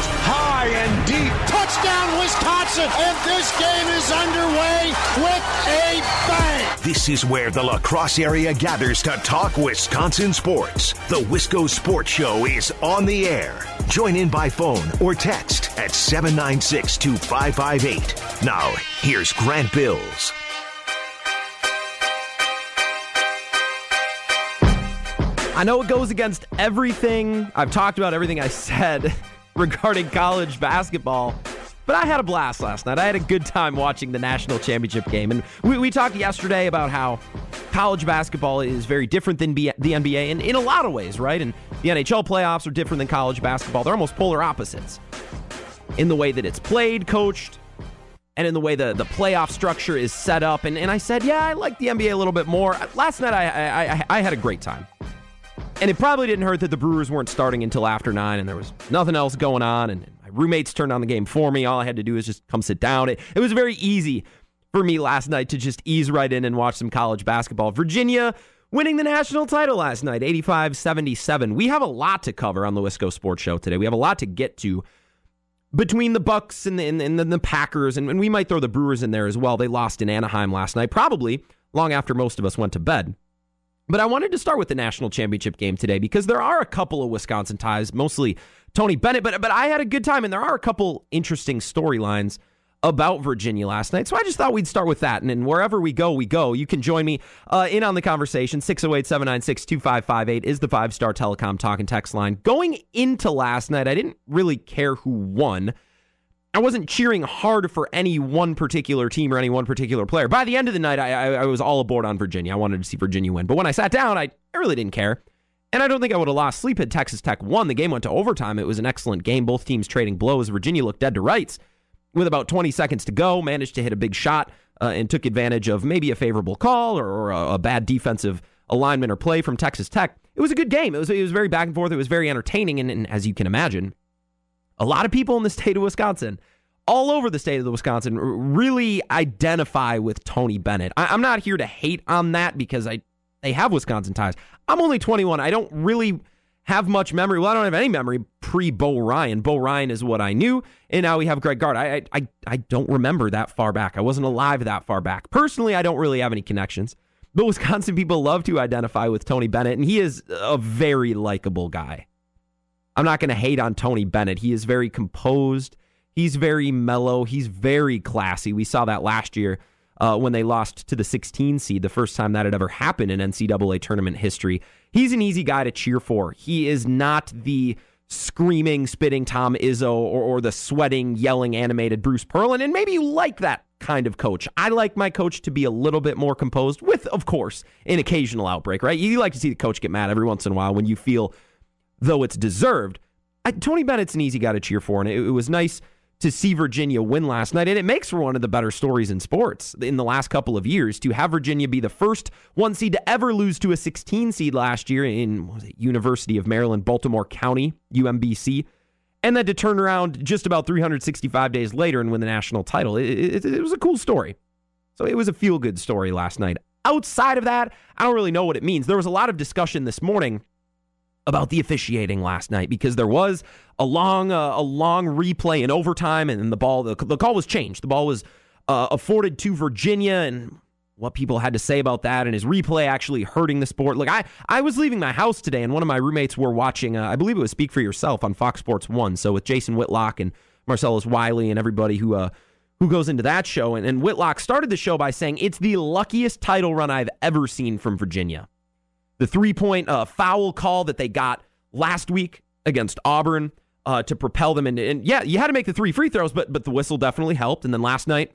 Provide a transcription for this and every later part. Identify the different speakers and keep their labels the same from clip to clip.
Speaker 1: throws high and deep.
Speaker 2: Touchdown, Wisconsin! And this game is underway with a bang!
Speaker 3: This is where the La Crosse area gathers to talk Wisconsin sports. The Wisco Sports Show is on the air. Join in by phone or text at 796 2558. Now, here's Grant Bills.
Speaker 4: I know it goes against everything I've talked about, everything I said regarding college basketball, but I had a blast last night. I had a good time watching the national championship game. And we, we talked yesterday about how college basketball is very different than B- the NBA in, in a lot of ways, right? And the NHL playoffs are different than college basketball. They're almost polar opposites in the way that it's played, coached, and in the way the, the playoff structure is set up. And, and I said, yeah, I like the NBA a little bit more. Last night, I, I, I, I had a great time. And it probably didn't hurt that the Brewers weren't starting until after nine and there was nothing else going on. And my roommates turned on the game for me. All I had to do was just come sit down. It, it was very easy for me last night to just ease right in and watch some college basketball. Virginia winning the national title last night, 85 77. We have a lot to cover on the Wisco Sports Show today. We have a lot to get to between the Bucks and the, and, and the Packers, and, and we might throw the Brewers in there as well. They lost in Anaheim last night, probably long after most of us went to bed. But I wanted to start with the national championship game today because there are a couple of Wisconsin ties, mostly Tony Bennett, but but I had a good time and there are a couple interesting storylines about Virginia last night. So I just thought we'd start with that. And, wherever we go, we go. You can join me uh, in on the conversation. 608 796 2558 is the five star telecom talk and text line. Going into last night, I didn't really care who won. I wasn't cheering hard for any one particular team or any one particular player. By the end of the night, I, I, I, was all aboard on Virginia. I wanted to see Virginia win. But when I sat down, I, I really didn't care. And I don't think I would have lost sleep had Texas Tech won. The game went to overtime. It was an excellent game. Both teams trading blows. Virginia looked dead to rights with about 20 seconds to go, managed to hit a big shot uh, and took advantage of maybe a favorable call or, or a, a, bad defensive alignment or play from Texas Tech. It was a good game. It was, it was very back and forth. It was very entertaining. And, and as you can imagine, a lot of people in the state of Wisconsin, all over the state of Wisconsin, really identify with Tony Bennett. I, I'm not here to hate on that because I they have Wisconsin ties. I'm only 21. I don't really have much memory. Well, I don't have any memory pre Bo Ryan. Bo Ryan is what I knew, and now we have Greg Gard. I, I I don't remember that far back. I wasn't alive that far back. Personally, I don't really have any connections. But Wisconsin people love to identify with Tony Bennett, and he is a very likable guy. I'm not going to hate on Tony Bennett. He is very composed. He's very mellow. He's very classy. We saw that last year uh, when they lost to the 16 seed, the first time that had ever happened in NCAA tournament history. He's an easy guy to cheer for. He is not the screaming, spitting Tom Izzo or, or the sweating, yelling, animated Bruce Pearl. And maybe you like that kind of coach. I like my coach to be a little bit more composed, with, of course, an occasional outbreak, right? You like to see the coach get mad every once in a while when you feel, though it's deserved. I, Tony Bennett's an easy guy to cheer for, and it, it was nice to see Virginia win last night. And it makes for one of the better stories in sports in the last couple of years to have Virginia be the first one seed to ever lose to a 16 seed last year in it, University of Maryland, Baltimore County, UMBC. And then to turn around just about 365 days later and win the national title. It, it, it was a cool story. So it was a feel good story last night. Outside of that, I don't really know what it means. There was a lot of discussion this morning about the officiating last night because there was a long uh, a long replay in overtime and the ball the, the call was changed. The ball was uh, afforded to Virginia and what people had to say about that and his replay actually hurting the sport. Look, I I was leaving my house today and one of my roommates were watching uh, I believe it was Speak for Yourself on Fox Sports 1. So with Jason Whitlock and Marcellus Wiley and everybody who uh who goes into that show and, and Whitlock started the show by saying it's the luckiest title run I've ever seen from Virginia the three point uh, foul call that they got last week against Auburn uh, to propel them into. And yeah, you had to make the three free throws, but but the whistle definitely helped. And then last night,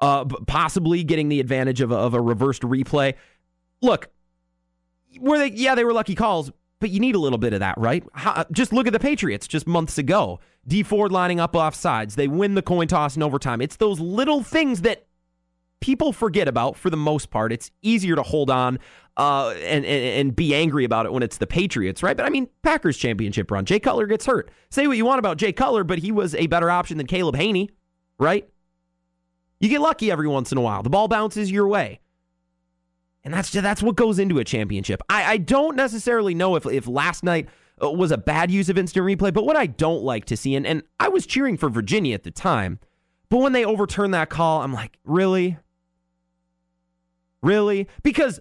Speaker 4: uh, possibly getting the advantage of a, of a reversed replay. Look, were they? Yeah, they were lucky calls, but you need a little bit of that, right? How, just look at the Patriots just months ago. Dee Ford lining up off sides. They win the coin toss in overtime. It's those little things that people forget about for the most part. It's easier to hold on uh, and, and, and be angry about it when it's the Patriots, right? But I mean, Packers championship run. Jay Cutler gets hurt. Say what you want about Jay Cutler, but he was a better option than Caleb Hanie, right? You get lucky every once in a while. The ball bounces your way. And that's that's what goes into a championship. I, I don't necessarily know if if last night uh, was a bad use of instant replay. But what I don't like to see, and, and I was cheering for Virginia at the time, but when they overturned that call, I'm like, really? Really? Because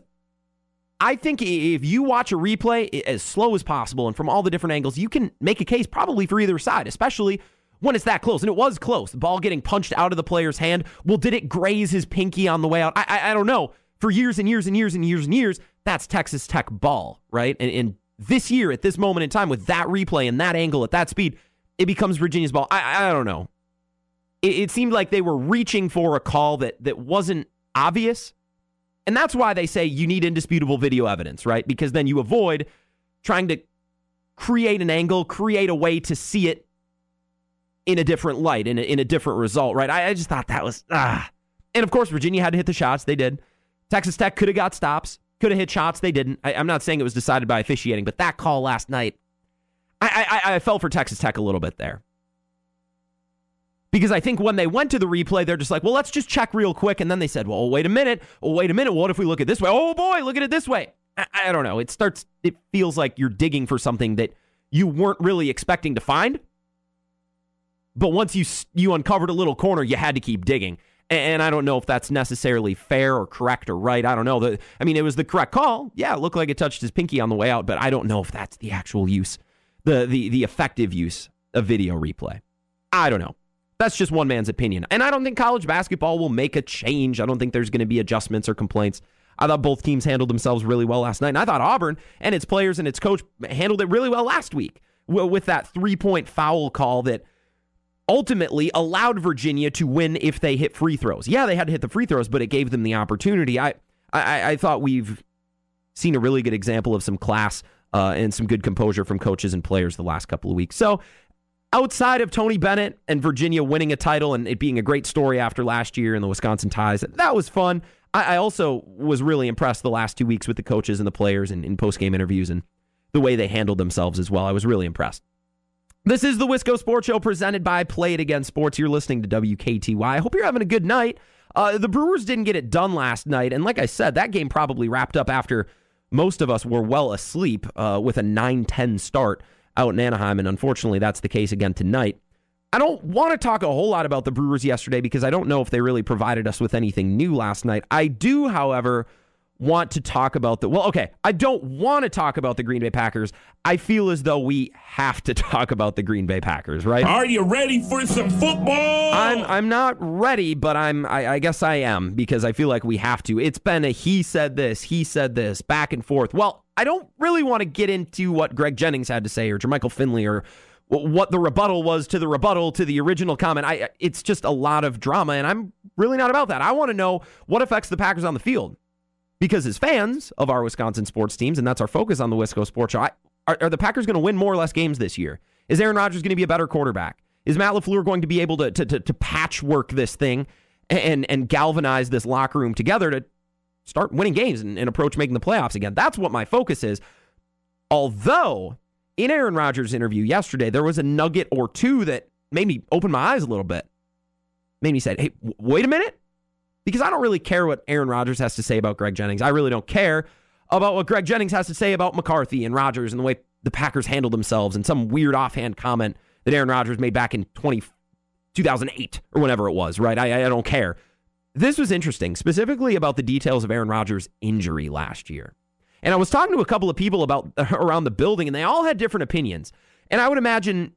Speaker 4: I think if you watch a replay as slow as possible and from all the different angles, you can make a case probably for either side, especially when it's that close. And it was close. The ball getting punched out of the player's hand. Well, did it graze his pinky on the way out? I, I, I don't know. For years and years and years and years and years, that's Texas Tech ball, right? And, and this year, at this moment in time, with that replay and that angle at that speed, it becomes Virginia's ball. I, I don't know. It, it seemed like they were reaching for a call that that wasn't obvious and that's why they say you need indisputable video evidence, right? Because then you avoid trying to create an angle, create a way to see it in a different light, in a, in a different result, right? I, I just thought that was, ah. And of course, Virginia had to hit the shots. They did. Texas Tech could have got stops, could have hit shots. They didn't. I, am not saying it was decided by officiating, but that call last night, I, I, I fell for Texas Tech a little bit there. Because I think when they went to the replay, they're just like, well, let's just check real quick. And then they said, well, wait a minute. Well, wait a minute. What if we look at this way? Oh, boy, look at it this way. I, I don't know. It starts, it feels like you're digging for something that you weren't really expecting to find. But once you you uncovered a little corner, you had to keep digging. And I don't know if that's necessarily fair or correct or right. I don't know. The, I mean, it was the correct call. Yeah, it looked like it touched his pinky on the way out, but I don't know if that's the actual use, the the the effective use of video replay. I don't know. That's just one man's opinion. And I don't think college basketball will make a change. I don't think there's going to be adjustments or complaints. I thought both teams handled themselves really well last night. And I thought Auburn and its players and its coach handled it really well last week with that three point foul call that ultimately allowed Virginia to win if they hit free throws. Yeah, they had to hit the free throws, but it gave them the opportunity. I, I, I thought we've seen a really good example of some class uh, and some good composure from coaches and players the last couple of weeks. So outside of Tony Bennett and Virginia winning a title and it being a great story after last year and the Wisconsin ties, that was fun. I, I also was really impressed the last two weeks with the coaches and the players and in post game interviews and the way they handled themselves as well. I was really impressed. This is the Wisco Sports Show presented by Play It Again Sports. You're listening to WKTY. I hope you're having a good night. Uh, the Brewers didn't get it done last night, and like I said, that game probably wrapped up after most of us were well asleep uh, with a 9 10 start out in Anaheim, and unfortunately, that's the case again tonight. I don't want to talk a whole lot about the Brewers yesterday because I don't know if they really provided us with anything new last night. I do, however, want to talk about the well okay i don't want to talk about the green bay packers. I feel as though we have to talk about the green bay packers right?
Speaker 1: Are you ready for some football?
Speaker 4: I'm i'm not ready but i'm I, I, guess i am because i feel like we have to. It's been a he said this he said this back and forth. Well i don't really want to get into what greg jennings had to say or jermichael finley or what the rebuttal was to the rebuttal to the original comment. I it's just a lot of drama and i'm really not about that. I want to know what affects the packers on the field because as fans of our Wisconsin sports teams, and that's our focus on the Wisco Sports Show, I, are, are, the Packers going to win more or less games this year? Is Aaron Rodgers going to be a better quarterback? Is Matt LaFleur going to be able to, to, to, to patchwork this thing and, and galvanize this locker room together to start winning games and, and approach making the playoffs again? That's what my focus is. Although, in Aaron Rodgers' interview yesterday, there was a nugget or two that made me open my eyes a little bit. Made me say, hey, w- wait a minute because I don't really care what Aaron Rodgers has to say about Greg Jennings. I really don't care about what Greg Jennings has to say about McCarthy and Rodgers and the way the Packers handled themselves and some weird offhand comment that Aaron Rodgers made back in 20, 2008 or whenever it was, right? I, I don't care. This was interesting, specifically about the details of Aaron Rodgers' injury last year. And I was talking to a couple of people about around the building, and they all had different opinions. And I would imagine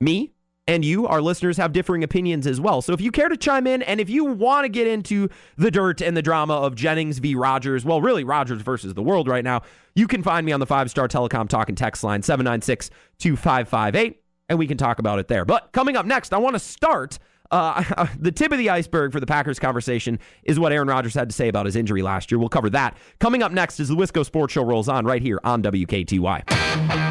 Speaker 4: me, and you, our listeners, have differing opinions as well. So if you care to chime in and if you want to get into the dirt and the drama of Jennings v. Rodgers, well, really Rodgers versus the world right now, you can find me on the five star telecom talking text line 796 2558, and we can talk about it there. But coming up next, I want to start. Uh, the tip of the iceberg for the Packers conversation is what Aaron Rodgers had to say about his injury last year. We'll cover that. Coming up next as the Wisco Sports Show rolls on right here on WKTY.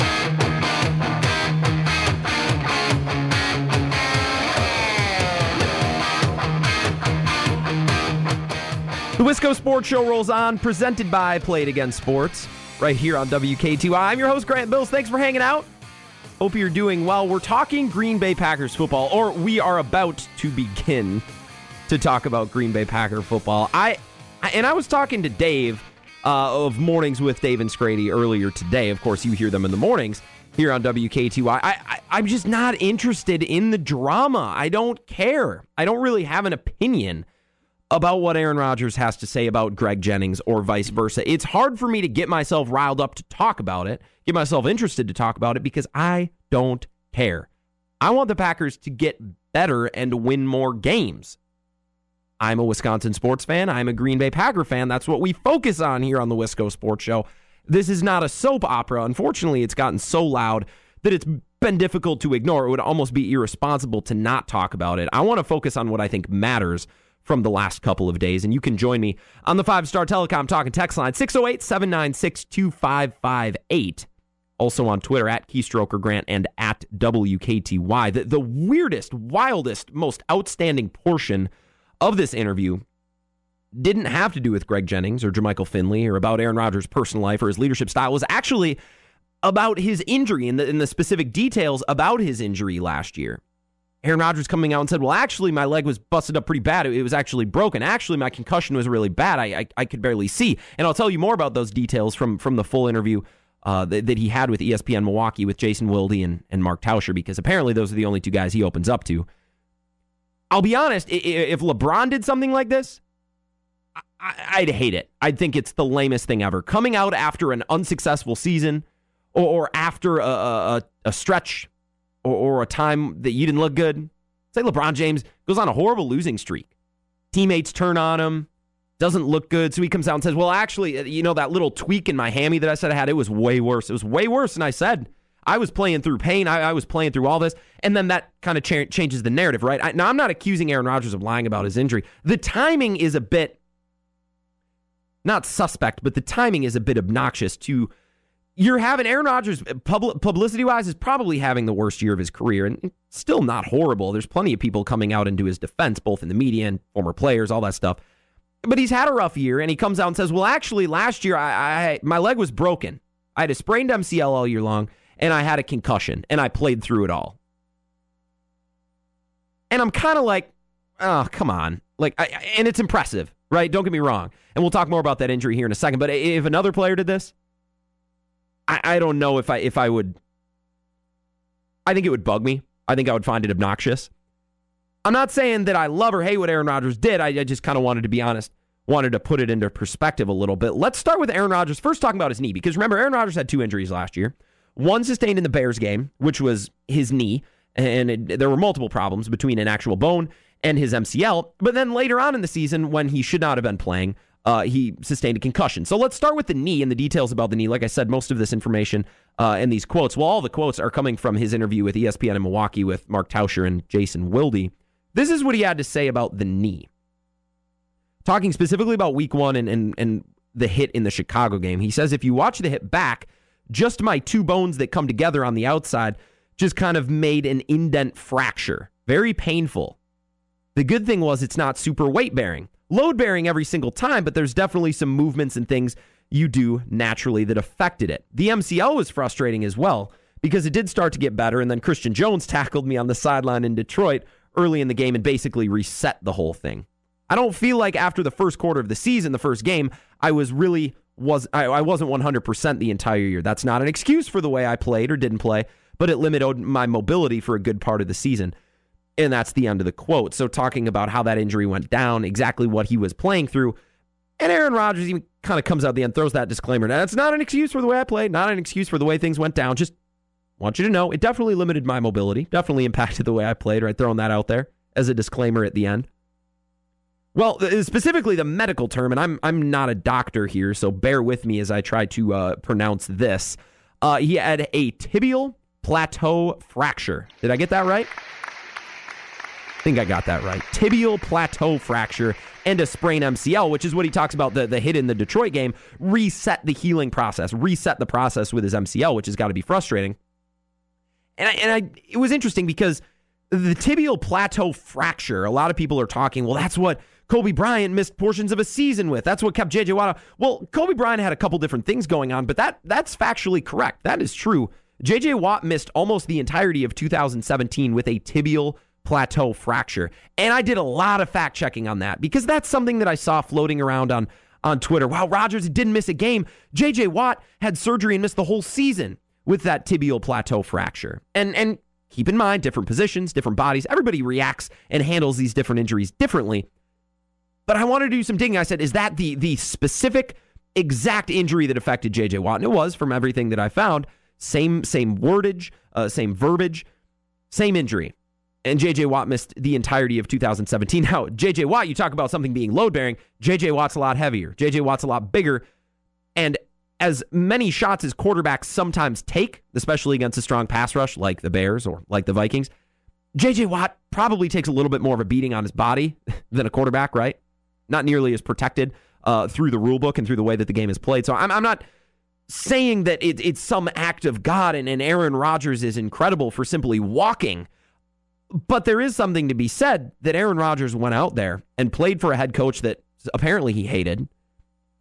Speaker 4: Wisco Sports Show rolls on, presented by Play It Again Sports, right here on WKTY. I'm your host, Grant Bills. Thanks for hanging out. Hope you're doing well. We're talking Green Bay Packers football, or we are about to begin to talk about Green Bay Packer football. I and I was talking to Dave uh, of Mornings with Dave and Scrady earlier today. Of course, you hear them in the mornings here on WKTY. I, I, I'm just not interested in the drama. I don't care. I don't really have an opinion about what Aaron Rodgers has to say about Greg Jennings or vice versa. It's hard for me to get myself riled up to talk about it, get myself interested to talk about it because I don't care. I want the Packers to get better and win more games. I'm a Wisconsin sports fan. I'm a Green Bay Packer fan. That's what we focus on here on the Wisco Sports Show. This is not a soap opera. Unfortunately, it's gotten so loud that it's been difficult to ignore. It would almost be irresponsible to not talk about it. I want to focus on what I think matters from the last couple of days. And you can join me on the five star telecom talking text line 608 796 2558. Also on Twitter at Keystroker Grant and at WKTY. The, the weirdest, wildest, most outstanding portion of this interview didn't have to do with Greg Jennings or Jermichael Finley or about Aaron Rodgers' personal life or his leadership style. It was actually about his injury and the, and the specific details about his injury last year. Aaron Rodgers coming out and said, Well, actually, my leg was busted up pretty bad. It, was actually broken. Actually, my concussion was really bad. I, I, I, could barely see. And I'll tell you more about those details from, from the full interview uh, that, that, he had with ESPN Milwaukee with Jason Wilde and, and Mark Tauscher, because apparently those are the only two guys he opens up to. I'll be honest, if LeBron did something like this, I'd hate it. I'd think it's the lamest thing ever. Coming out after an unsuccessful season or, after a, a, a stretch or, or a time that you didn't look good. Say LeBron James goes on a horrible losing streak. Teammates turn on him, doesn't look good. So he comes out and says, Well, actually, uh, you know, that little tweak in my hammy that I said I had, it was way worse. It was way worse than I said. I was playing through pain. I, I was playing through all this. And then that kind of cha- changes the narrative, right? I, now, I'm not accusing Aaron Rodgers of lying about his injury. The timing is a bit, not suspect, but the timing is a bit obnoxious to you're having Aaron Rodgers uh, publicity wise is probably having the worst year of his career and still not horrible. There's plenty of people coming out into his defense, both in the media and former players, all that stuff. But he's had a rough year, and he comes out and says, "Well, actually, last year I, I my leg was broken. I had a sprained MCL all year long, and I had a concussion, and I played through it all." And I'm kind of like, "Oh, come on!" Like, I, and it's impressive, right? Don't get me wrong. And we'll talk more about that injury here in a second. But if another player did this, I, I don't know if I if I would. I think it would bug me. I think I would find it obnoxious. I'm not saying that I love or hate what Aaron Rodgers did. I, I just kind of wanted to be honest, wanted to put it into perspective a little bit. Let's start with Aaron Rodgers. First, talking about his knee, because remember, Aaron Rodgers had two injuries last year. One sustained in the Bears game, which was his knee, and it, there were multiple problems between an actual bone and his MCL. But then later on in the season, when he should not have been playing, uh, he sustained a concussion. So let's start with the knee and the details about the knee. Like I said, most of this information uh, and these quotes, well, all the quotes are coming from his interview with ESPN in Milwaukee with Mark Tauscher and Jason Wilde. This is what he had to say about the knee. Talking specifically about week one and, and, and the hit in the Chicago game, he says if you watch the hit back, just my two bones that come together on the outside just kind of made an indent fracture. Very painful. The good thing was it's not super weight bearing load bearing every single time, but there's definitely some movements and things you do naturally that affected it. The MCL was frustrating as well because it did start to get better, and then Christian Jones tackled me on the sideline in Detroit early in the game and basically reset the whole thing. I don't feel like after the first quarter of the season, the first game, I was really was I, I wasn't 100% the entire year. That's not an excuse for the way I played or didn't play, but it limited my mobility for a good part of the season. And that's the end of the quote. So, talking about how that injury went down, exactly what he was playing through. And Aaron Rodgers even kind of comes out at the end, throws that disclaimer. Now, that's not an excuse for the way I played, not an excuse for the way things went down. Just want you to know it definitely limited my mobility, definitely impacted the way I played, right? Throwing that out there as a disclaimer at the end. Well, uh, specifically the medical term, and I'm I'm not a doctor here, so bear with me as I try to uh, pronounce this. Uh, he had a tibial plateau fracture. Did I get that right? Think I got that right. Tibial plateau fracture and a sprained MCL, which is what he talks about the, the hit in the Detroit game, reset the healing process, reset the process with his MCL, which has got to be frustrating. And I, and I, it was interesting because the tibial plateau fracture, a lot of people are talking, well, that's what Kobe Bryant missed portions of a season with. That's what kept JJ Watt. Well, Kobe Bryant had a couple different things going on, but that that's factually correct. That is true. JJ Watt missed almost the entirety of 2017 with a tibial plateau fracture. And I did a lot of fact checking on that because that's something that I saw floating around on on Twitter. Wow, Rodgers didn't miss a game. JJ Watt had surgery and missed the whole season with that tibial plateau fracture. And and keep in mind different positions, different bodies. Everybody reacts and handles these different injuries differently. But I wanted to do some digging. I said, is that the the specific exact injury that affected JJ Watt? And it was from everything that I found. Same same wordage, uh, same verbiage, same injury. And JJ Watt missed the entirety of 2017. Now, JJ Watt, you talk about something being load bearing. JJ Watt's a lot heavier. JJ Watt's a lot bigger. And as many shots as quarterbacks sometimes take, especially against a strong pass rush like the Bears or like the Vikings, JJ Watt probably takes a little bit more of a beating on his body than a quarterback, right? Not nearly as protected uh, through the rule book and through the way that the game is played. So I'm, I'm not saying that it, it's some act of God and, and Aaron Rodgers is incredible for simply walking. But there is something to be said that Aaron Rodgers went out there and played for a head coach that apparently he hated,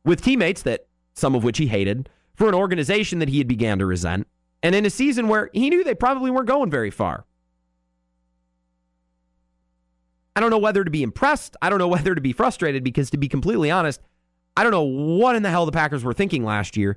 Speaker 4: with teammates that some of which he hated, for an organization that he had began to resent, and in a season where he knew they probably weren't going very far. I don't know whether to be impressed. I don't know whether to be frustrated because, to be completely honest, I don't know what in the hell the Packers were thinking last year.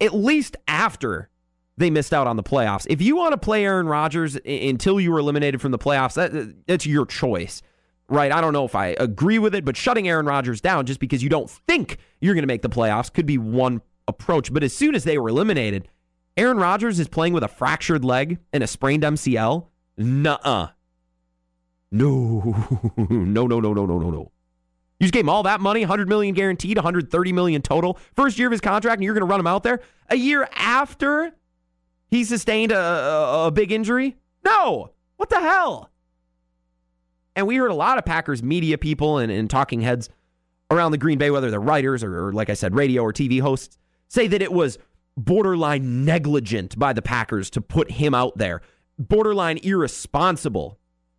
Speaker 4: At least after they missed out on the playoffs. If you want to play Aaron Rodgers until you were eliminated from the playoffs, that, that's your choice, right? I don't know if I agree with it, but shutting Aaron Rodgers down just because you don't think you're going to make the playoffs could be one approach. But as soon as they were eliminated, Aaron Rodgers is playing with a fractured leg and a sprained MCL. Nuh-uh. No, no, no, no, no, no, no, no. You just gave him all that money, 100 million guaranteed, 130 million total, first year of his contract, and you're going to run him out there a year after he sustained a, a, a big injury? No. What the hell? And we heard a lot of Packers media people and, and talking heads around the Green Bay, whether they're writers or, or, like I said, radio or TV hosts, say that it was borderline negligent by the Packers to put him out there, borderline irresponsible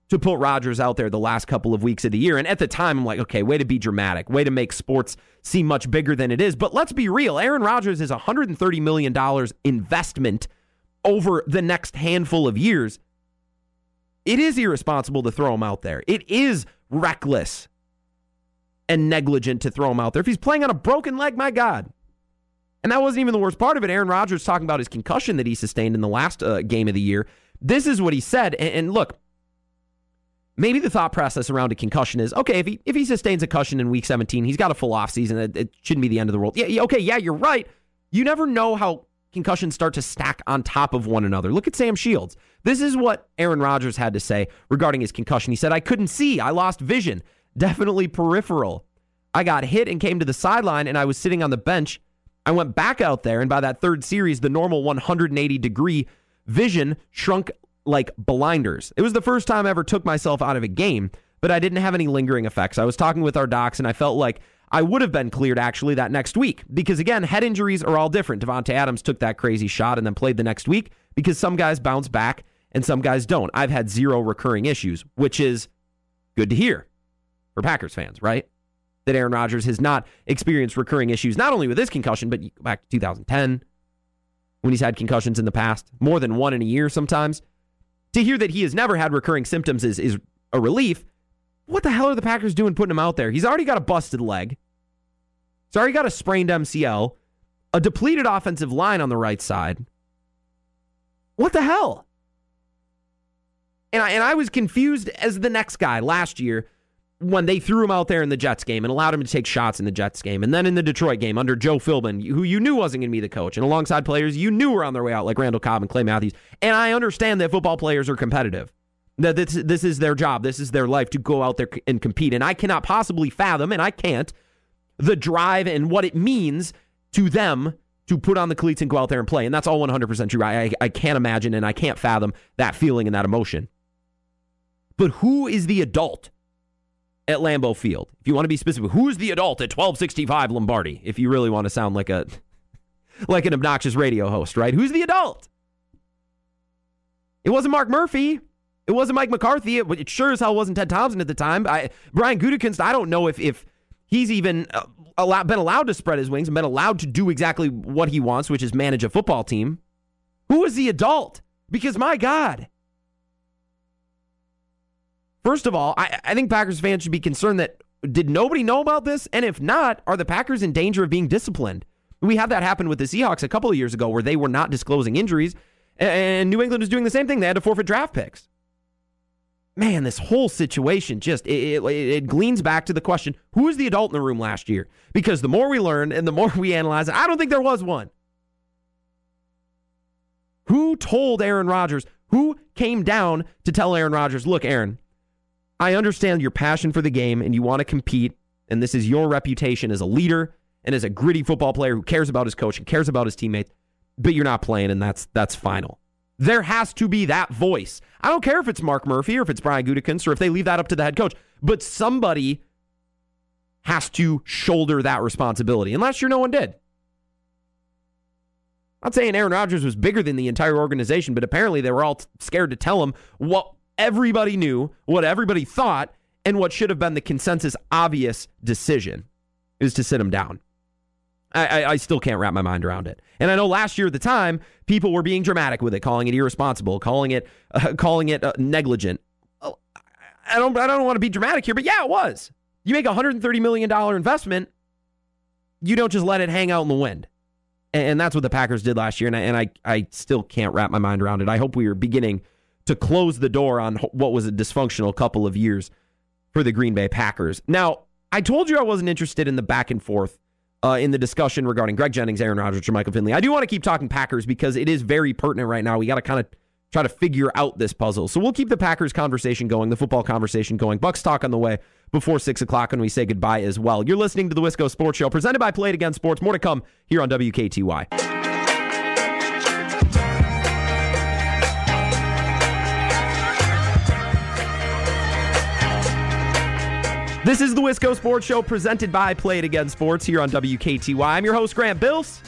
Speaker 4: to put Rodgers out there the last couple of weeks of the year. And at the time, I'm like, okay, way to be dramatic, way to make sports seem much bigger than it is. But let's be real Aaron Rodgers is a $130 million investment over the next handful of years, it is irresponsible to throw him out there. It is reckless and negligent to throw him out there. If he's playing on a broken leg, my God. And that wasn't even the worst part of it. Aaron Rodgers talking about his concussion that he sustained in the last uh, game of the year. This is what he said. And, and, look, maybe the thought process around a concussion is okay, if he, if he sustains a concussion in week 17, he's got a full offseason. It, it shouldn't be the end of the world. Yeah, okay, yeah, you're right. You never know how concussions start to stack on top of one another. Look at Sam Shields. This is what Aaron Rodgers had to say regarding his concussion. He said, I couldn't see. I lost vision. Definitely peripheral. I got hit and came to the sideline, and I was sitting on the bench. I went back out there, and by that third series, the normal 180 degree vision shrunk like blinders. It was the first time I ever took myself out of a game, but I didn't have any lingering effects. I was talking with our docs, and I felt like I would have been cleared actually that next week because again, head injuries are all different. Davante Adams took that crazy shot and then played the next week because some guys bounce back and some guys don't. I've had zero recurring issues, which is good to hear for Packers fans, right? That Aaron Rodgers has not experienced recurring issues, not only with this concussion, but back to 2010 when he's had concussions in the past, more than one in a year sometimes. To hear that he has never had recurring symptoms is, is a relief. What the hell are the Packers doing putting him out there? He's already got a busted leg. He's already got a sprained MCL, a depleted offensive line on the right side. What the hell? And I, and I was confused as the next guy last year when they threw him out there in the Jets game and allowed him to take shots in the Jets game. And then in the Detroit game under Joe Philbin, who you knew wasn't going to be the coach, and alongside players you knew were on their way out, like Randall Cobb and Clay Matthews. And I understand that football players are competitive. That this, this is their job. This is their life to go out there and compete. And I cannot possibly fathom, and I can't, the drive and what it means to them to put on the cleats and go out there and play. And that's all 100% true. I, I, I can't imagine and I can't fathom that feeling and that emotion. But who is the adult at Lambeau Field? If you want to be specific, who's the adult at 1265 Lombardi? If you really want to sound like a like an obnoxious radio host, right? Who's the adult? It wasn't Mark Murphy. It wasn't Mike McCarthy. It, it sure as hell wasn't Ted Thompson at the time. I, Brian Gutekunst, I don't know if if he's even uh, been allowed to spread his wings and been allowed to do exactly what he wants, which is manage a football team. Who is the adult? Because my God. First of all, I, I think Packers fans should be concerned that Did nobody know about this? And if not, are the Packers in danger of being disciplined? We had that happen with the Seahawks a couple of years ago where they were not disclosing injuries, and New England is doing the same thing. They had to forfeit draft picks. Man, this whole situation just it, it, it gleans back to the question: Who was the adult in the room last year? Because the more we learn and the more we analyze it, I don't think there was one. Who told Aaron Rodgers? Who came down to tell Aaron Rodgers, look, Aaron, I understand your passion for the game and you want to compete, and this is your reputation as a leader and as a gritty football player who cares about his coach and cares about his teammates, but you're not playing, and that's that's final. There has to be that voice. I don't care if it's Mark Murphy or if it's Brian Gutekunst or if they leave that up to the head coach, but somebody has to shoulder that responsibility. And last year, no one did. I'm not saying Aaron Rodgers was bigger than the entire organization, but apparently they were all scared to tell him what everybody knew, what everybody thought, and what should have been the consensus obvious decision is to sit him down. I, I, I, still can't wrap my mind around it. And I know last year at the time, people were being dramatic with it, calling it irresponsible, calling it uh, calling it uh, negligent. Oh, I don't I don't want to be dramatic here, but yeah, it was. You make a $130 million investment, you don't just let it hang out in the wind. And that's what the Packers did last year. And I, and I, I still can't wrap my mind around it. I hope we are beginning to close the door on what was a dysfunctional couple of years for the Green Bay Packers. Now, I told you I wasn't interested in the back and forth uh, in the discussion regarding Greg Jennings, Aaron Rodgers, or Michael Finley. I do want to keep talking Packers because it is very pertinent right now. We got to kind of try to figure out this puzzle. So we'll keep the Packers conversation going, the football conversation going. Bucks talk on the way before 6 o'clock when we say goodbye as well. You're listening to the Wisco Sports Show presented by Play It Again Sports. More to come here on WKTY. This is the Wisco Sports Show presented by Play It Again Sports here on WKTY. I'm your host, Grant Bills.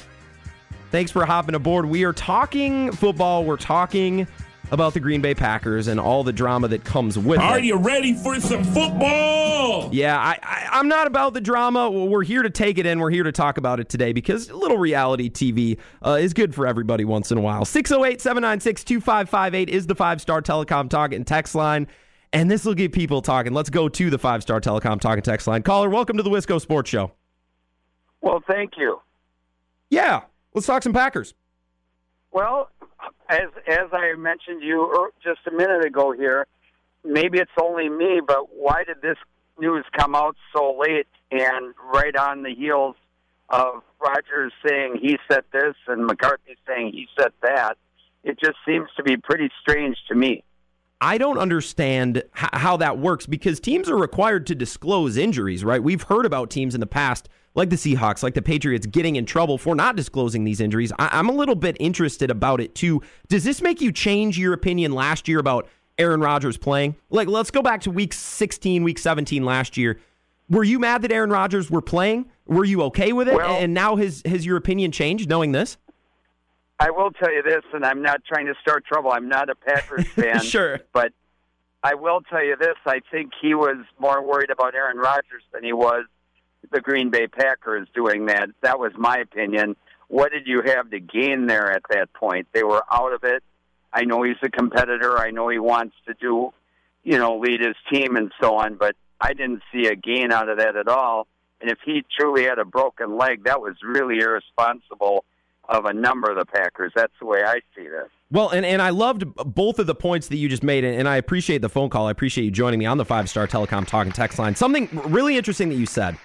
Speaker 4: Thanks for hopping aboard. We are talking football. We're talking about the Green Bay Packers and all the drama that comes with
Speaker 1: Are
Speaker 4: it.
Speaker 1: Are you ready for some football?
Speaker 4: Yeah, I, I, am not about the drama. We're here to take it in. We're here to talk about it today because a little reality TV uh, is good for everybody once in a while. 608 796 2558 is the five star telecom talk and text line. And this will get people talking. Let's go to the five star telecom talking text line. Caller, welcome to the Wisco Sports Show.
Speaker 5: Well, thank you.
Speaker 4: Yeah, let's talk some Packers.
Speaker 5: Well, as as I mentioned you er, just a minute ago here, maybe it's only me, but why did this news come out so late and right on the heels of Rodgers saying he said this and McCarthy saying he said that? It just seems to be pretty strange to me.
Speaker 4: I don't understand how that works because teams are required to disclose injuries, right? We've heard about teams in the past like the Seahawks, like the Patriots, getting in trouble for not disclosing these injuries. I- am a little bit interested about it too. Does this make you change your opinion last year about Aaron Rodgers playing? Like, let's go back to week 16, week 17 last year. Were you mad that Aaron Rodgers were playing? Were you okay with it?
Speaker 5: Well,
Speaker 4: and now has has your opinion changed knowing this?
Speaker 5: I will tell you this, and I'm not trying to start trouble. I'm not a Packers fan.
Speaker 4: sure.
Speaker 5: But I will tell you this. I think he was more worried about Aaron Rodgers than he was the Green Bay Packers doing that. That was my opinion. What did you have to gain there at that point? They were out of it. I know he's a competitor. I know he wants to do, you know, lead his team and so on, but I didn't see a gain out of that at all. And if he truly had a broken leg, that was really irresponsible of a number of the Packers. That's the way I see this.
Speaker 4: Well, and, and I loved both of the points that you just made, and I appreciate the phone call. I appreciate you joining me on the five star telecom talking text line. Something really interesting that you said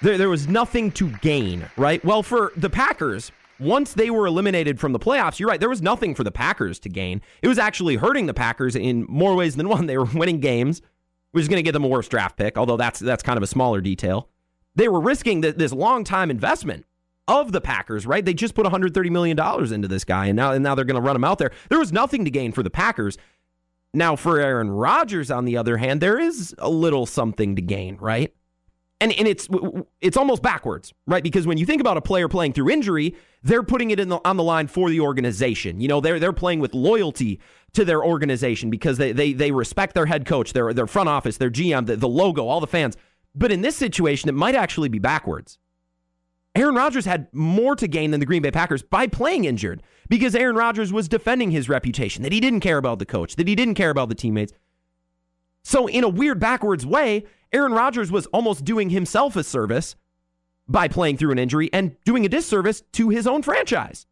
Speaker 4: there, there was nothing to gain, right? Well, for the Packers, once they were eliminated from the playoffs, you're right, there was nothing for the Packers to gain. It was actually hurting the Packers in more ways than one. They were winning games, which is going to get them a worse draft pick, although that's that's kind of a smaller detail. They were risking the, this long time investment of the Packers, right? They just put 130 million dollars into this guy, and now and now they're going to run him out there. There was nothing to gain for the Packers. Now, for Aaron Rodgers, on the other hand, there is a little something to gain, right? and and it's it's almost backwards, right? Because when you think about a player playing through injury, they're putting it in the, on the line for the organization. You know, they're they're playing with loyalty to their organization because they they they respect their head coach, their their front office, their GM, the, the logo, all the fans. But in this situation, it might actually be backwards. Aaron Rodgers had more to gain than the Green Bay Packers by playing injured because Aaron Rodgers was defending his reputation that he didn't care about the coach, that he didn't care about the teammates. So, in a weird backwards way, Aaron Rodgers was almost doing himself a service by playing through an injury and doing a disservice to his own franchise.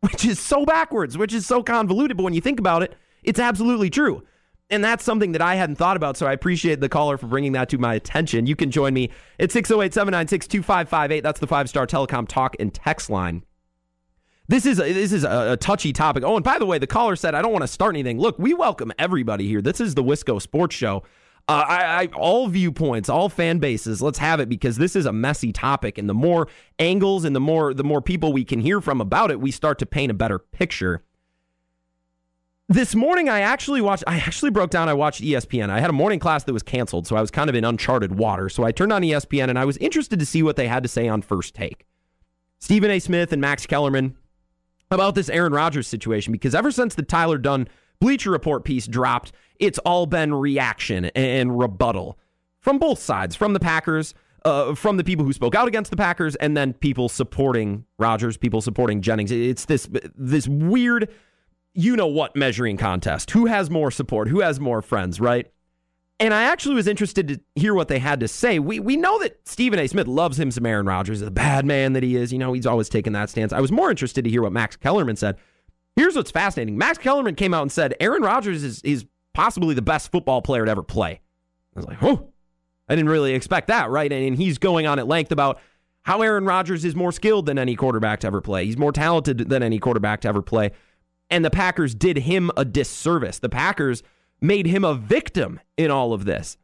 Speaker 4: Which is so backwards, which is so convoluted, but when you think about it, it's absolutely true. And that's something that I hadn't thought about, so I appreciate the caller for bringing that to my attention. You can join me at 608 796 2558. That's the five star telecom talk and text line. This is a, this is a, a, touchy topic. Oh, and by the way, the caller said I don't want to start anything. Look, we welcome everybody here. This is the Wisco Sports Show. Uh, I, I, all viewpoints, all fan bases. Let's have it because this is a messy topic, and the more angles and the more the more people we can hear from about it, we start to paint a better picture. This morning, I actually watched. I actually broke down. I watched ESPN. I had a morning class that was canceled, so I was kind of in uncharted water. So I turned on ESPN, and I was interested to see what they had to say on First Take. Stephen A. Smith and Max Kellerman about this Aaron Rodgers situation because ever since the Tyler Dunne Bleacher Report piece dropped, it's all been reaction and rebuttal from both sides, from the Packers, uh, from the people who spoke out against the Packers, and then people supporting Rodgers, people supporting Jennings. It's this this weird you know what measuring contest. Who has more support? Who has more friends, right? And I actually was interested to hear what they had to say. We we know that Stephen A. Smith loves him some Aaron Rodgers, the bad man that he is. You know, he's always taken that stance. I was more interested to hear what Max Kellerman said. Here's what's fascinating. Max Kellerman came out and said Aaron Rodgers is is possibly the best football player to ever play. I was like, oh, I didn't really expect that, right? And he's going on at length about how Aaron Rodgers is more skilled than any quarterback to ever play. He's more talented than any quarterback to ever play and the Packers did him a disservice. The Packers made him a victim in all of this.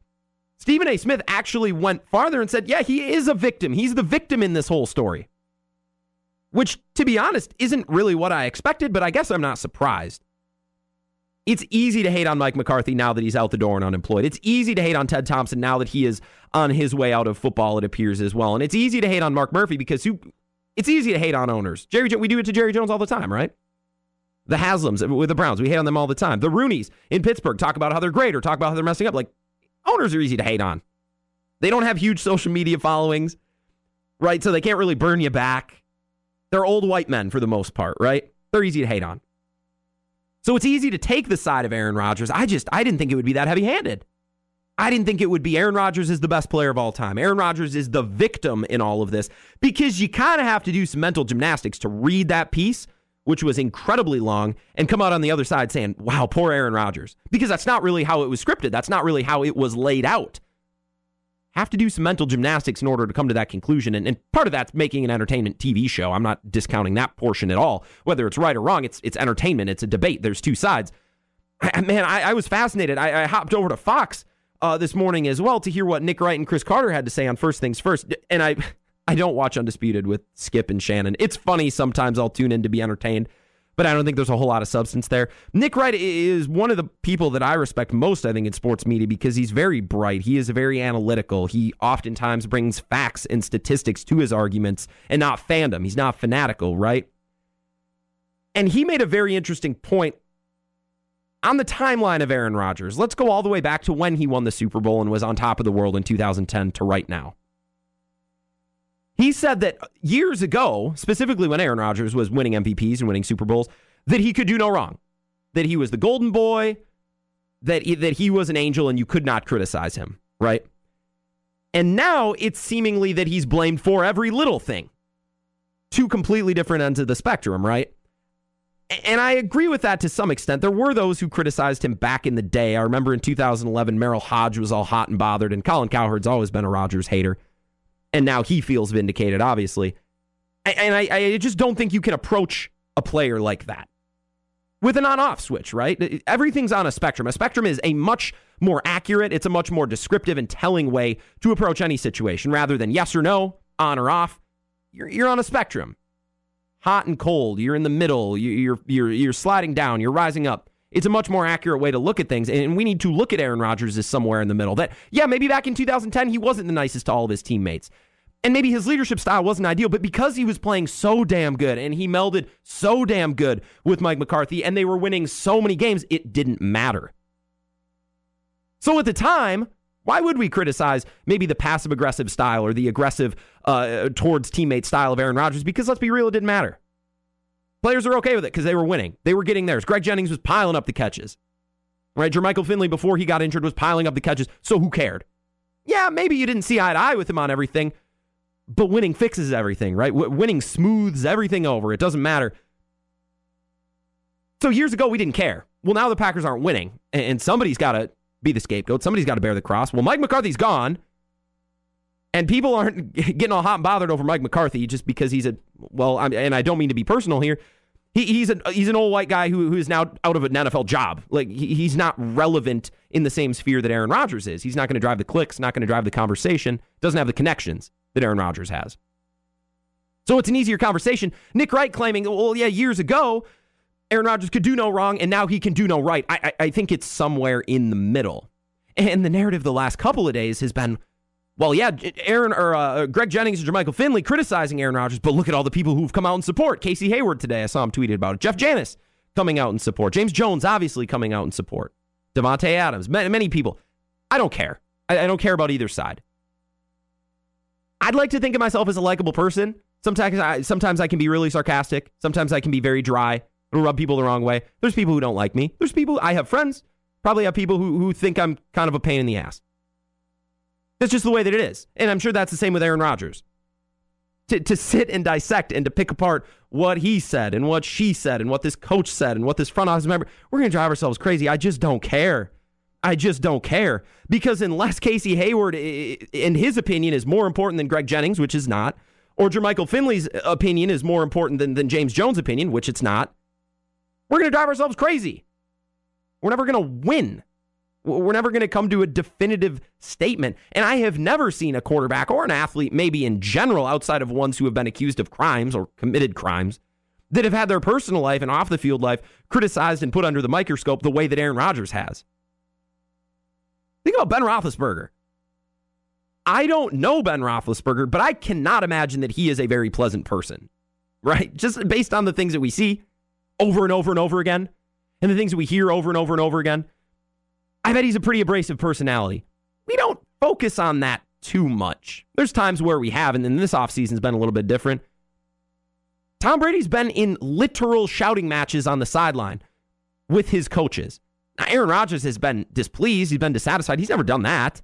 Speaker 4: Stephen A. Smith actually went farther and said, yeah, he is a victim. He's the victim in this whole story. Which, to be honest, isn't really what I expected, but I guess I'm not surprised. It's easy to hate on Mike McCarthy now that he's out the door and unemployed. It's easy to hate on Ted Thompson now that he is on his way out of football, it appears as well. And it's easy to hate on Mark Murphy because who, it's easy to hate on owners. Jerry, we do it to Jerry Jones all the time, right? The Haslams uh, with the Browns, we hate on them all the time. The Rooneys in Pittsburgh talk about how they're great or talk about how they're messing up. Like, owners are easy to hate on. They don't have huge social media followings, right? So they can't really burn you back. They're old white men for the most part, right? They're easy to hate on. So it's easy to take the side of Aaron Rodgers. I just, I didn't think it would be that heavy handed. I didn't think it would be Aaron Rodgers is the best player of all time. Aaron Rodgers is the victim in all of this because you kind of have to do some mental gymnastics to read that piece which was incredibly long, and come out on the other side saying, wow, poor Aaron Rodgers. Because that's not really how it was scripted. That's not really how it was laid out. Have to do some mental gymnastics in order to come to that conclusion. And, and part of that's making an entertainment TV show. I'm not discounting that portion at all. Whether it's right or wrong, it's, it's entertainment, it's a debate. There's two sides. I, man, I, I, was fascinated. I, I hopped over to Fox uh, this morning as well to hear what Nick Wright and Cris Carter had to say on First Things First. And I. I don't watch Undisputed with Skip and Shannon. It's funny sometimes I'll tune in to be entertained, but I don't think there's a whole lot of substance there. Nick Wright is one of the people that I respect most, I think, in sports media because he's very bright. He is very analytical. He oftentimes brings facts and statistics to his arguments and not fandom. He's not fanatical, right? And he made a very interesting point on the timeline of Aaron Rodgers. Let's go all the way back to when he won the Super Bowl and was on top of the world in 2010 to right now. He said that years ago, specifically when Aaron Rodgers was winning MVPs and winning Super Bowls, that he could do no wrong, that he was the golden boy, that he, that he was an angel and you could not criticize him, right? And now it's seemingly that he's blamed for every little thing. Two completely different ends of the spectrum, right? And I agree with that to some extent. There were those who criticized him back in the day. I remember in 2011, Merril Hoge was all hot and bothered, and Colin Cowherd's always been a Rodgers hater and now he feels vindicated, obviously. And I, I just don't think you can approach a player like that with an on off switch, right? Everything's on a spectrum. A spectrum is a much more accurate, it's a much more descriptive and telling way to approach any situation rather than yes or no, on or off. You're, you're on a spectrum. Hot and cold, you're in the middle, you're, you're, you're sliding down, you're rising up. It's a much more accurate way to look at things. And we need to look at Aaron Rodgers as somewhere in the middle. That, yeah, maybe back in 2010, he wasn't the nicest to all of his teammates. And maybe his leadership style wasn't ideal, but because he was playing so damn good and he melded so damn good with Mike McCarthy and they were winning so many games, it didn't matter. So at the time, why would we criticize maybe the passive aggressive style or the aggressive uh, towards teammate style of Aaron Rodgers? Because let's be real, it didn't matter. Players are okay with it because they were winning. They were getting theirs. Greg Jennings was piling up the catches. Right? Jermichael Finley, before he got injured, was piling up the catches, so who cared? Yeah, maybe you didn't see eye to eye with him on everything, but winning fixes everything, right? W- winning smooths everything over. It doesn't matter. So years ago, we didn't care. Well, now the Packers aren't winning, and somebody's got to be the scapegoat. Somebody's got to bear the cross. Well, Mike McCarthy's gone, and people aren't getting all hot and bothered over Mike McCarthy just because he's a well. I'm, and I don't mean to be personal here. He, he's a he's an old white guy who who is now out of an NFL job. Like he, he's not relevant in the same sphere that Aaron Rodgers is. He's not going to drive the clicks, not going to drive the conversation. Doesn't have the connections that Aaron Rodgers has. So it's an easier conversation. Nick Wright claiming, well, yeah, years ago Aaron Rodgers could do no wrong, and now he can do no right. I, I, I think it's somewhere in the middle. And the narrative the last couple of days has been, well, yeah, Aaron or uh, Greg Jennings and Jermichael Finley criticizing Aaron Rodgers, but look at all the people who've come out in support. Casey Hayward today, I saw him tweeted about it. Jeff Janis coming out in support. James Jones obviously coming out in support. Davante Adams, many, many people. I don't care. I, I don't care about either side. I'd like to think of myself as a likable person. Sometimes I, sometimes I can be really sarcastic. Sometimes I can be very dry. It'll rub people the wrong way. There's people who don't like me. There's people, I have friends, probably have people who, who think I'm kind of a pain in the ass. That's just the way that it is. And I'm sure that's the same with Aaron Rodgers. To, to sit and dissect and to pick apart what he said and what she said and what this coach said and what this front office member, we're going to drive ourselves crazy. I just don't care. I just don't care. Because unless Casey Hayward, in his opinion, is more important than Greg Jennings, which is not, or Jermichael Finley's opinion is more important than, than James Jones' opinion, which it's not, we're going to drive ourselves crazy. We're never going to win. We're never going to come to a definitive statement. And I have never seen a quarterback or an athlete, maybe in general, outside of ones who have been accused of crimes or committed crimes, that have had their personal life and off the field life criticized and put under the microscope the way that Aaron Rodgers has. Think about Ben Roethlisberger. I don't know Ben Roethlisberger, but I cannot imagine that he is a very pleasant person, right? Just based on the things that we see over and over and over again, and the things that we hear over and over and over again, I bet he's a pretty abrasive personality. We don't focus on that too much. There's times where we have, and then this offseason's been a little bit different. Tom Brady's been in literal shouting matches on the sideline with his coaches. Now, Aaron Rodgers has been displeased. He's been dissatisfied. He's never done that.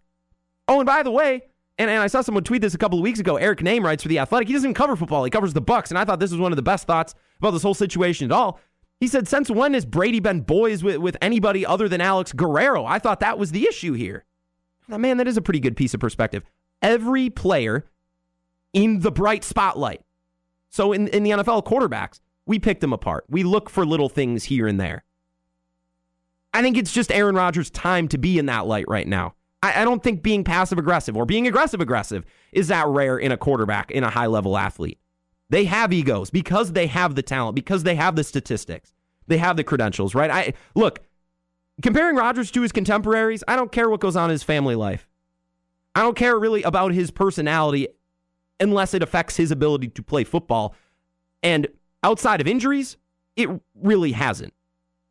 Speaker 4: Oh, and by the way, and, and I saw someone tweet this a couple of weeks ago. Eric Nehm writes for The Athletic. He doesn't cover football. He covers the Bucks. and I thought this was one of the best thoughts about this whole situation at all. He said, Since when has Brady been boys with, with anybody other than Alex Guerrero? I thought that was the issue here. Now, man, that is a pretty good piece of perspective. Every player in the bright spotlight. So in, in the NFL, quarterbacks, we pick them apart. We look for little things here and there. I think it's just Aaron Rodgers' time to be in that light right now. I, I don't think being passive aggressive or being aggressive aggressive is that rare in a quarterback, in a high level athlete. They have egos because they have the talent, because they have the statistics, they have the credentials, right? I look, comparing Rodgers to his contemporaries, I don't care what goes on in his family life. I don't care really about his personality unless it affects his ability to play football. And outside of injuries, it really hasn't.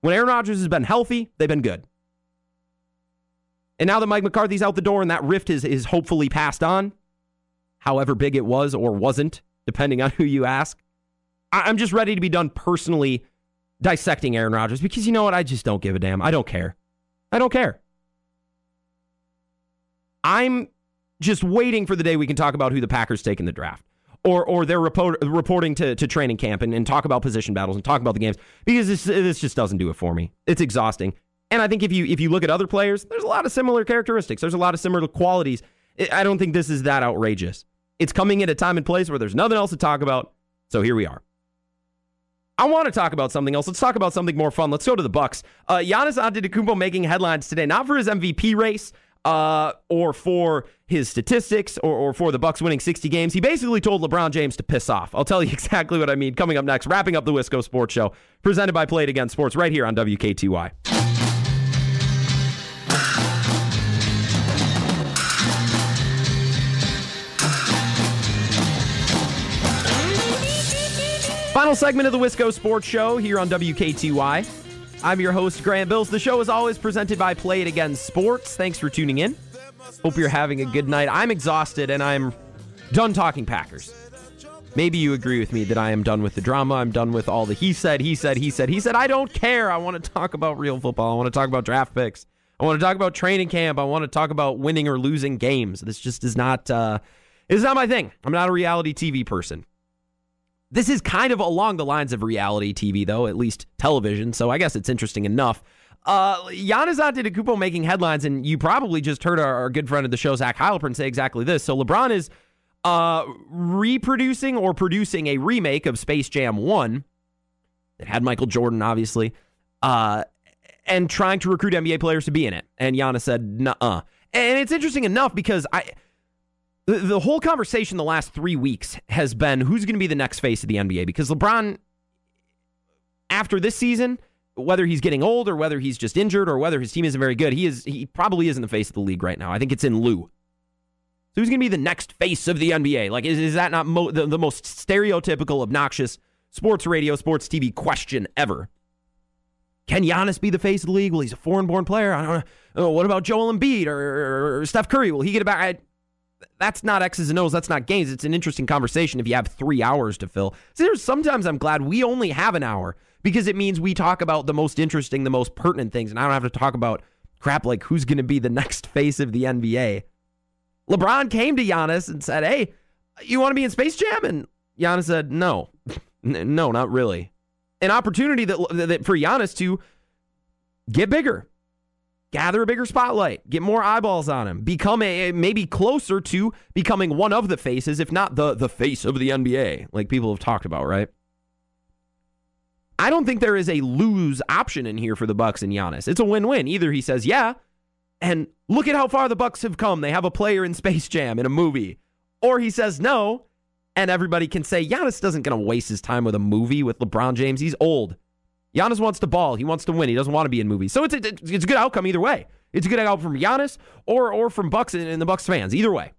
Speaker 4: When Aaron Rodgers has been healthy, they've been good. And now that Mike McCarthy's out the door and that rift is, is hopefully passed on, however big it was or wasn't, depending on who you ask. I'm just ready to be done personally dissecting Aaron Rodgers because you know what? I just don't give a damn. I don't care. I don't care. I'm just waiting for the day we can talk about who the Packers take in the draft. Or, or they're report, reporting to, to training camp and, and talk about position battles and talk about the games because this, this just doesn't do it for me. It's exhausting. And I think if you if you look at other players, there's a lot of similar characteristics. There's a lot of similar qualities. I don't think this is that outrageous. It's coming at a time and place where there's nothing else to talk about. So here we are. I want to talk about something else. Let's talk about something more fun. Let's go to the Bucks. Uh, Giannis Antetokounmpo making headlines today, not for his MVP race uh, or for his statistics or, or for the Bucks winning 60 games. He basically told LeBron James to piss off. I'll tell you exactly what I mean. Coming up next, wrapping up the Wisco Sports Show, presented by Play It Again Sports, right here on WKTY. Final segment of the Wisco Sports Show here on WKTY. I'm your host, Grant Bills. The show is always presented by Play It Again Sports. Thanks for tuning in. Hope you're having a good night. I'm exhausted and I'm done talking Packers. maybe you agree with me that I am done with the drama. I'm done with all the he said, he said, he said, he said. I don't care. I want to talk about real football. I want to talk about draft picks. I want to talk about training camp. I want to talk about winning or losing games. This just is not uh, is not my thing. I'm not a reality TV person. This is kind of along the lines of reality TV, though, at least television. So I guess it's interesting enough. Uh, Giannis Antetokounmpo making headlines, and you probably just heard our, our good friend of the show, Zach Heilprin, say exactly this. So LeBron is uh, reproducing or producing a remake of Space Jam 1 that had Michael Jordan, obviously, uh, and trying to recruit NBA players to be in it. And Giannis said, nuh-uh. And it's interesting enough because I the, whole conversation the last three weeks has been who's going to be the next face of the NBA because LeBron, after this season, whether he's getting old or whether he's just injured or whether his team isn't very good, he is he probably isn't the face of the league right now. I think it's in Lue. So who's going to be the next face of the NBA? Like, is, is that not mo- the, the most stereotypical, obnoxious sports radio, sports TV question ever? Can Giannis be the face of the league? Well, he's a foreign-born player. I don't know. Oh, what about Joel Embiid or, or, or Steph Curry? Will he get back? I, that's not X's and O's. That's not games. It's an interesting conversation if you have three hours to fill. So there's sometimes I'm glad we only have an hour because it means we talk about the most interesting, the most pertinent things, and I don't have to talk about crap like who's going to be the next face of the NBA. LeBron came to Giannis and said, "Hey, you want to be in Space Jam?" And Giannis said, "No, no, not really." An opportunity that, that for Giannis to get bigger, gather a bigger spotlight, get more eyeballs on him, become a maybe closer to becoming one of the faces, if not the the face of the NBA, like people have talked about, right? I don't think there is a lose option in here for the Bucks and Giannis. It's a win-win. Either he says, "Yeah," and look at how far the Bucks have come. They have a player in Space Jam in a movie. Or he says no, and everybody can say Giannis doesn't going to waste his time with a movie with LeBron James. He's old. Giannis wants to ball. He wants to win. He doesn't want to be in movies. So it's a, it's a good outcome either way. It's a good outcome from Giannis or or from Bucks and the Bucks fans. Either way.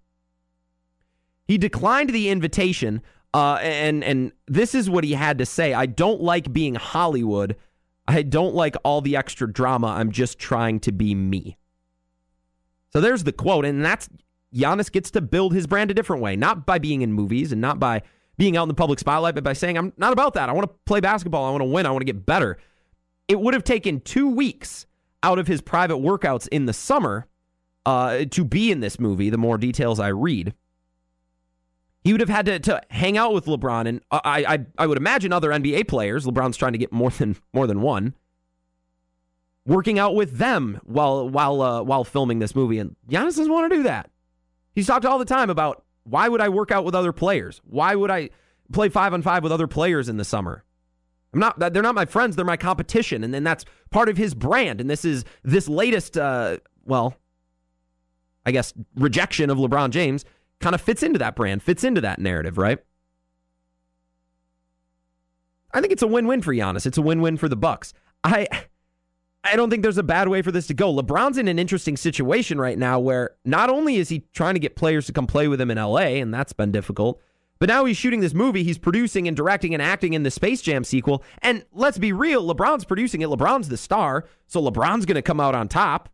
Speaker 4: He declined the invitation, uh, and and this is what he had to say. I don't like being Hollywood. I don't like all the extra drama. I'm just trying to be me. So there's the quote, and that's Giannis gets to build his brand a different way, not by being in movies and not by being out in the public spotlight, but by saying, I'm not about that. I want to play basketball. I want to win. I want to get better. It would have taken two weeks out of his private workouts in the summer uh, to be in this movie, the more details I read. He would have had to, to hang out with LeBron, and I, I I would imagine other NBA players. LeBron's trying to get more than more than one. Working out with them while while uh, while filming this movie, and Giannis doesn't want to do that. He's talked all the time about why would I work out with other players? Why would I play five on five with other players in the summer? I'm not. They're not my friends. They're my competition, and then that's part of his brand. And this is this latest, uh, well, I guess rejection of LeBron James kind of fits into that brand, fits into that narrative, right? I think it's a win-win for Giannis. It's a win-win for the Bucks. I I don't think there's a bad way for this to go. LeBron's in an interesting situation right now where not only is he trying to get players to come play with him in LA, and that's been difficult, but now he's shooting this movie. He's producing and directing and acting in the Space Jam sequel. And let's be real, LeBron's producing it. LeBron's the star, so LeBron's going to come out on top.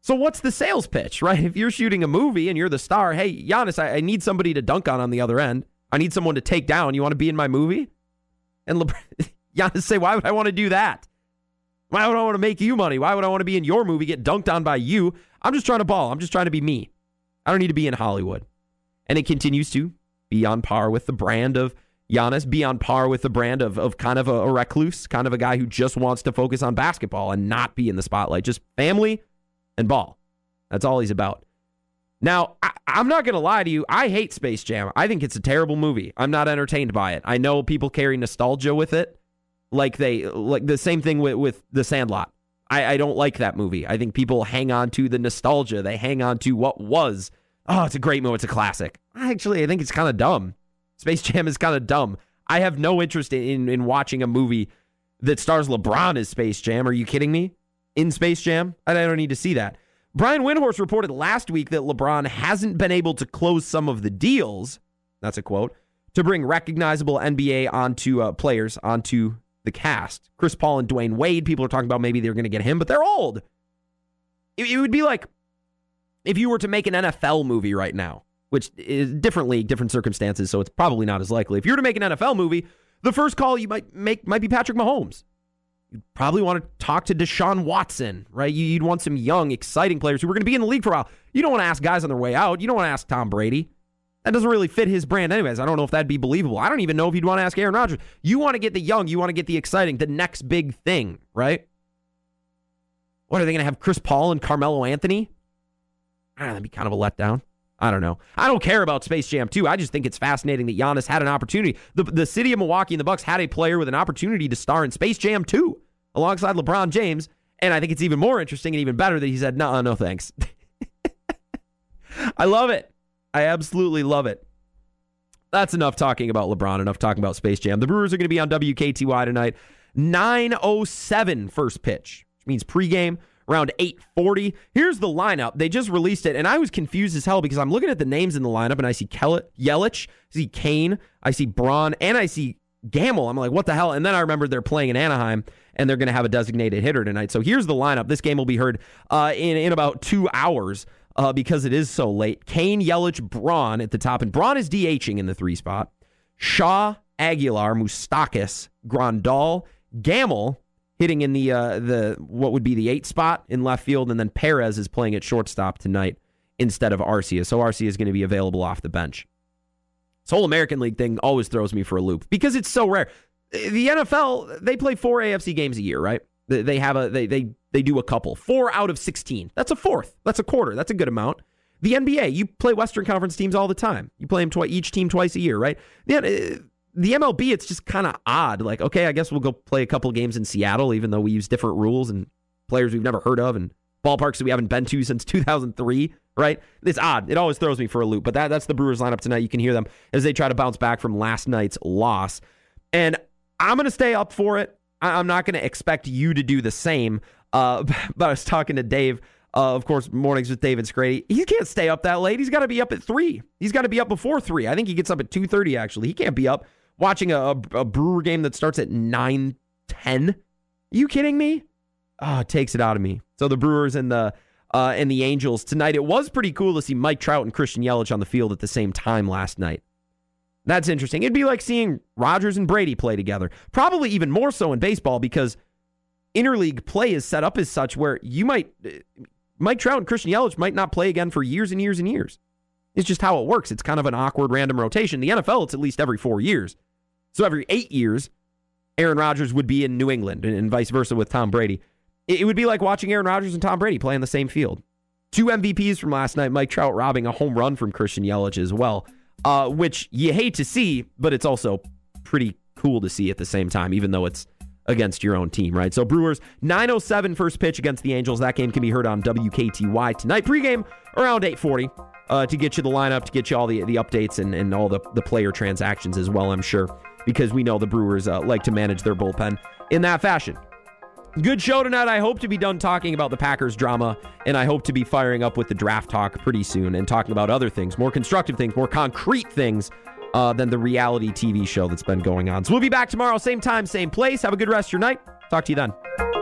Speaker 4: So what's the sales pitch, right? If you're shooting a movie and you're the star, hey, Giannis, I, I need somebody to dunk on on the other end. I need someone to take down. You want to be in my movie? And LeBron, Giannis say, why would I want to do that? Why would I want to make you money? Why would I want to be in your movie, get dunked on by you? I'm just trying to ball. I'm just trying to be me. I don't need to be in Hollywood. And it continues to be on par with the brand of Giannis, be on par with the brand of, of kind of a, a recluse, kind of a guy who just wants to focus on basketball and not be in the spotlight. Just family and ball. That's all he's about. Now, I, am not going to lie to you. I hate Space Jam. I think it's a terrible movie. I'm not entertained by it. I know people carry nostalgia with it like they like the same thing with, with the Sandlot. I, I don't like that movie. I think people hang on to the nostalgia. They hang on to what was. Oh, it's a great movie. It's a classic. Actually, I think it's kind of dumb. Space Jam is kind of dumb. I have no interest in in watching a movie that stars LeBron as Space Jam. Are you kidding me? In Space Jam? I don't need to see that. Brian Windhorst reported last week that LeBron hasn't been able to close some of the deals. That's a quote to bring recognizable NBA onto uh, players onto the cast. Chris Paul and Dwyane Wade, people are talking about maybe they're going to get him, but they're old. It, it would be like if you were to make an NFL movie right now which is different league, different circumstances, so it's probably not as likely. If you were to make an NFL movie, the first call you might make might be Patrick Mahomes. You'd probably want to talk to Deshaun Watson, right? You'd want some young, exciting players who are going to be in the league for a while. You don't want to ask guys on their way out. You don't want to ask Tom Brady. That doesn't really fit his brand, anyways. I don't know if that'd be believable. I don't even know if you'd want to ask Aaron Rodgers. You want to get the young, you want to get the exciting, the next big thing, right? What are they going to have Chris Paul and Carmelo Anthony? Know, that'd be kind of a letdown. I don't know. I don't care about Space Jam 2. I just think it's fascinating that Giannis had an opportunity. The, the city of Milwaukee and the Bucks had a player with an opportunity to star in Space Jam 2 alongside LeBron James. And I think it's even more interesting and even better that he said, no, no thanks. I love it. I absolutely love it. That's enough talking about LeBron, enough talking about Space Jam. The Brewers are going to be on WKTY tonight. 907 first pitch, which means pregame around 840. Here's the lineup. They just released it, and I was confused as hell because I'm looking at the names in the lineup, and I see Kel- Yelich, I see Cain, I see Braun, and I see Gamel. I'm like, what the hell? And then I remembered they're playing in Anaheim, and they're going to have a designated hitter tonight. So here's the lineup. This game will be heard uh, in, in about two hours uh, because it is so late. Cain, Yelich, Braun at the top, and Braun is DHing in the three spot. Shaw, Aguilar, Moustakas, Grandal, Gamel hitting in the uh, the what would be the eight spot in left field, and then Perez is playing at shortstop tonight instead of Arcia. So Arcia is going to be available off the bench. This whole American League thing always throws me for a loop because it's so rare. The NFL they play four AFC games a year, right? They have a they they they do a couple. Four out of sixteen. That's a fourth. That's a quarter. That's a good amount. The NBA, you play Western Conference teams all the time. You play them twice, each team twice a year, right? Yeah, the uh, MLB, it's just kind of odd. Like, okay, I guess we'll go play a couple games in Seattle, even though we use different rules and players we've never heard of and ballparks that we haven't been to since 2003, right? It's odd. It always throws me for a loop. But that, that's the Brewers lineup tonight. You can hear them as they try to bounce back from last night's loss. And I'm going to stay up for it. I'm not going to expect you to do the same. Uh, but I was talking to Dave. Uh, of course, mornings with David Scrady. He can't stay up that late. He's got to be up at three. He's got to be up before three. I think he gets up at two thirty. Actually, he can't be up watching a, a Brewer game that starts at nine ten. You kidding me? Oh, it takes it out of me. So the Brewers and the uh, and the Angels tonight. It was pretty cool to see Mike Trout and Christian Yelich on the field at the same time last night. That's interesting. It'd be like seeing Rodgers and Brady play together. Probably even more so in baseball because interleague play is set up as such where you might uh, Mike Trout and Christian Yelich might not play again for years and years and years. It's just how it works. It's kind of an awkward random rotation. The NFL, it's at least every four years. So every eight years, Aaron Rodgers would be in New England and, vice versa with Tom Brady. It, would be like watching Aaron Rodgers and Tom Brady play on the same field. Two MVPs from last night, Mike Trout robbing a home run from Christian Yelich as well, uh, which you hate to see, but it's also pretty cool to see at the same time, even though it's against your own team, right? So Brewers 907 first pitch against the Angels. That game can be heard on WKTY tonight. Pregame around 840 uh, to get you the lineup, to get you all the, the updates and, and all the, the player transactions as well, I'm sure, because we know the Brewers uh, like to manage their bullpen in that fashion. Good show tonight. I hope to be done talking about the Packers drama, and I hope to be firing up with the draft talk pretty soon and talking about other things, more constructive things, more concrete things uh, than the reality TV show that's been going on. So we'll be back tomorrow, same time, same place. Have a good rest of your night. Talk to you then.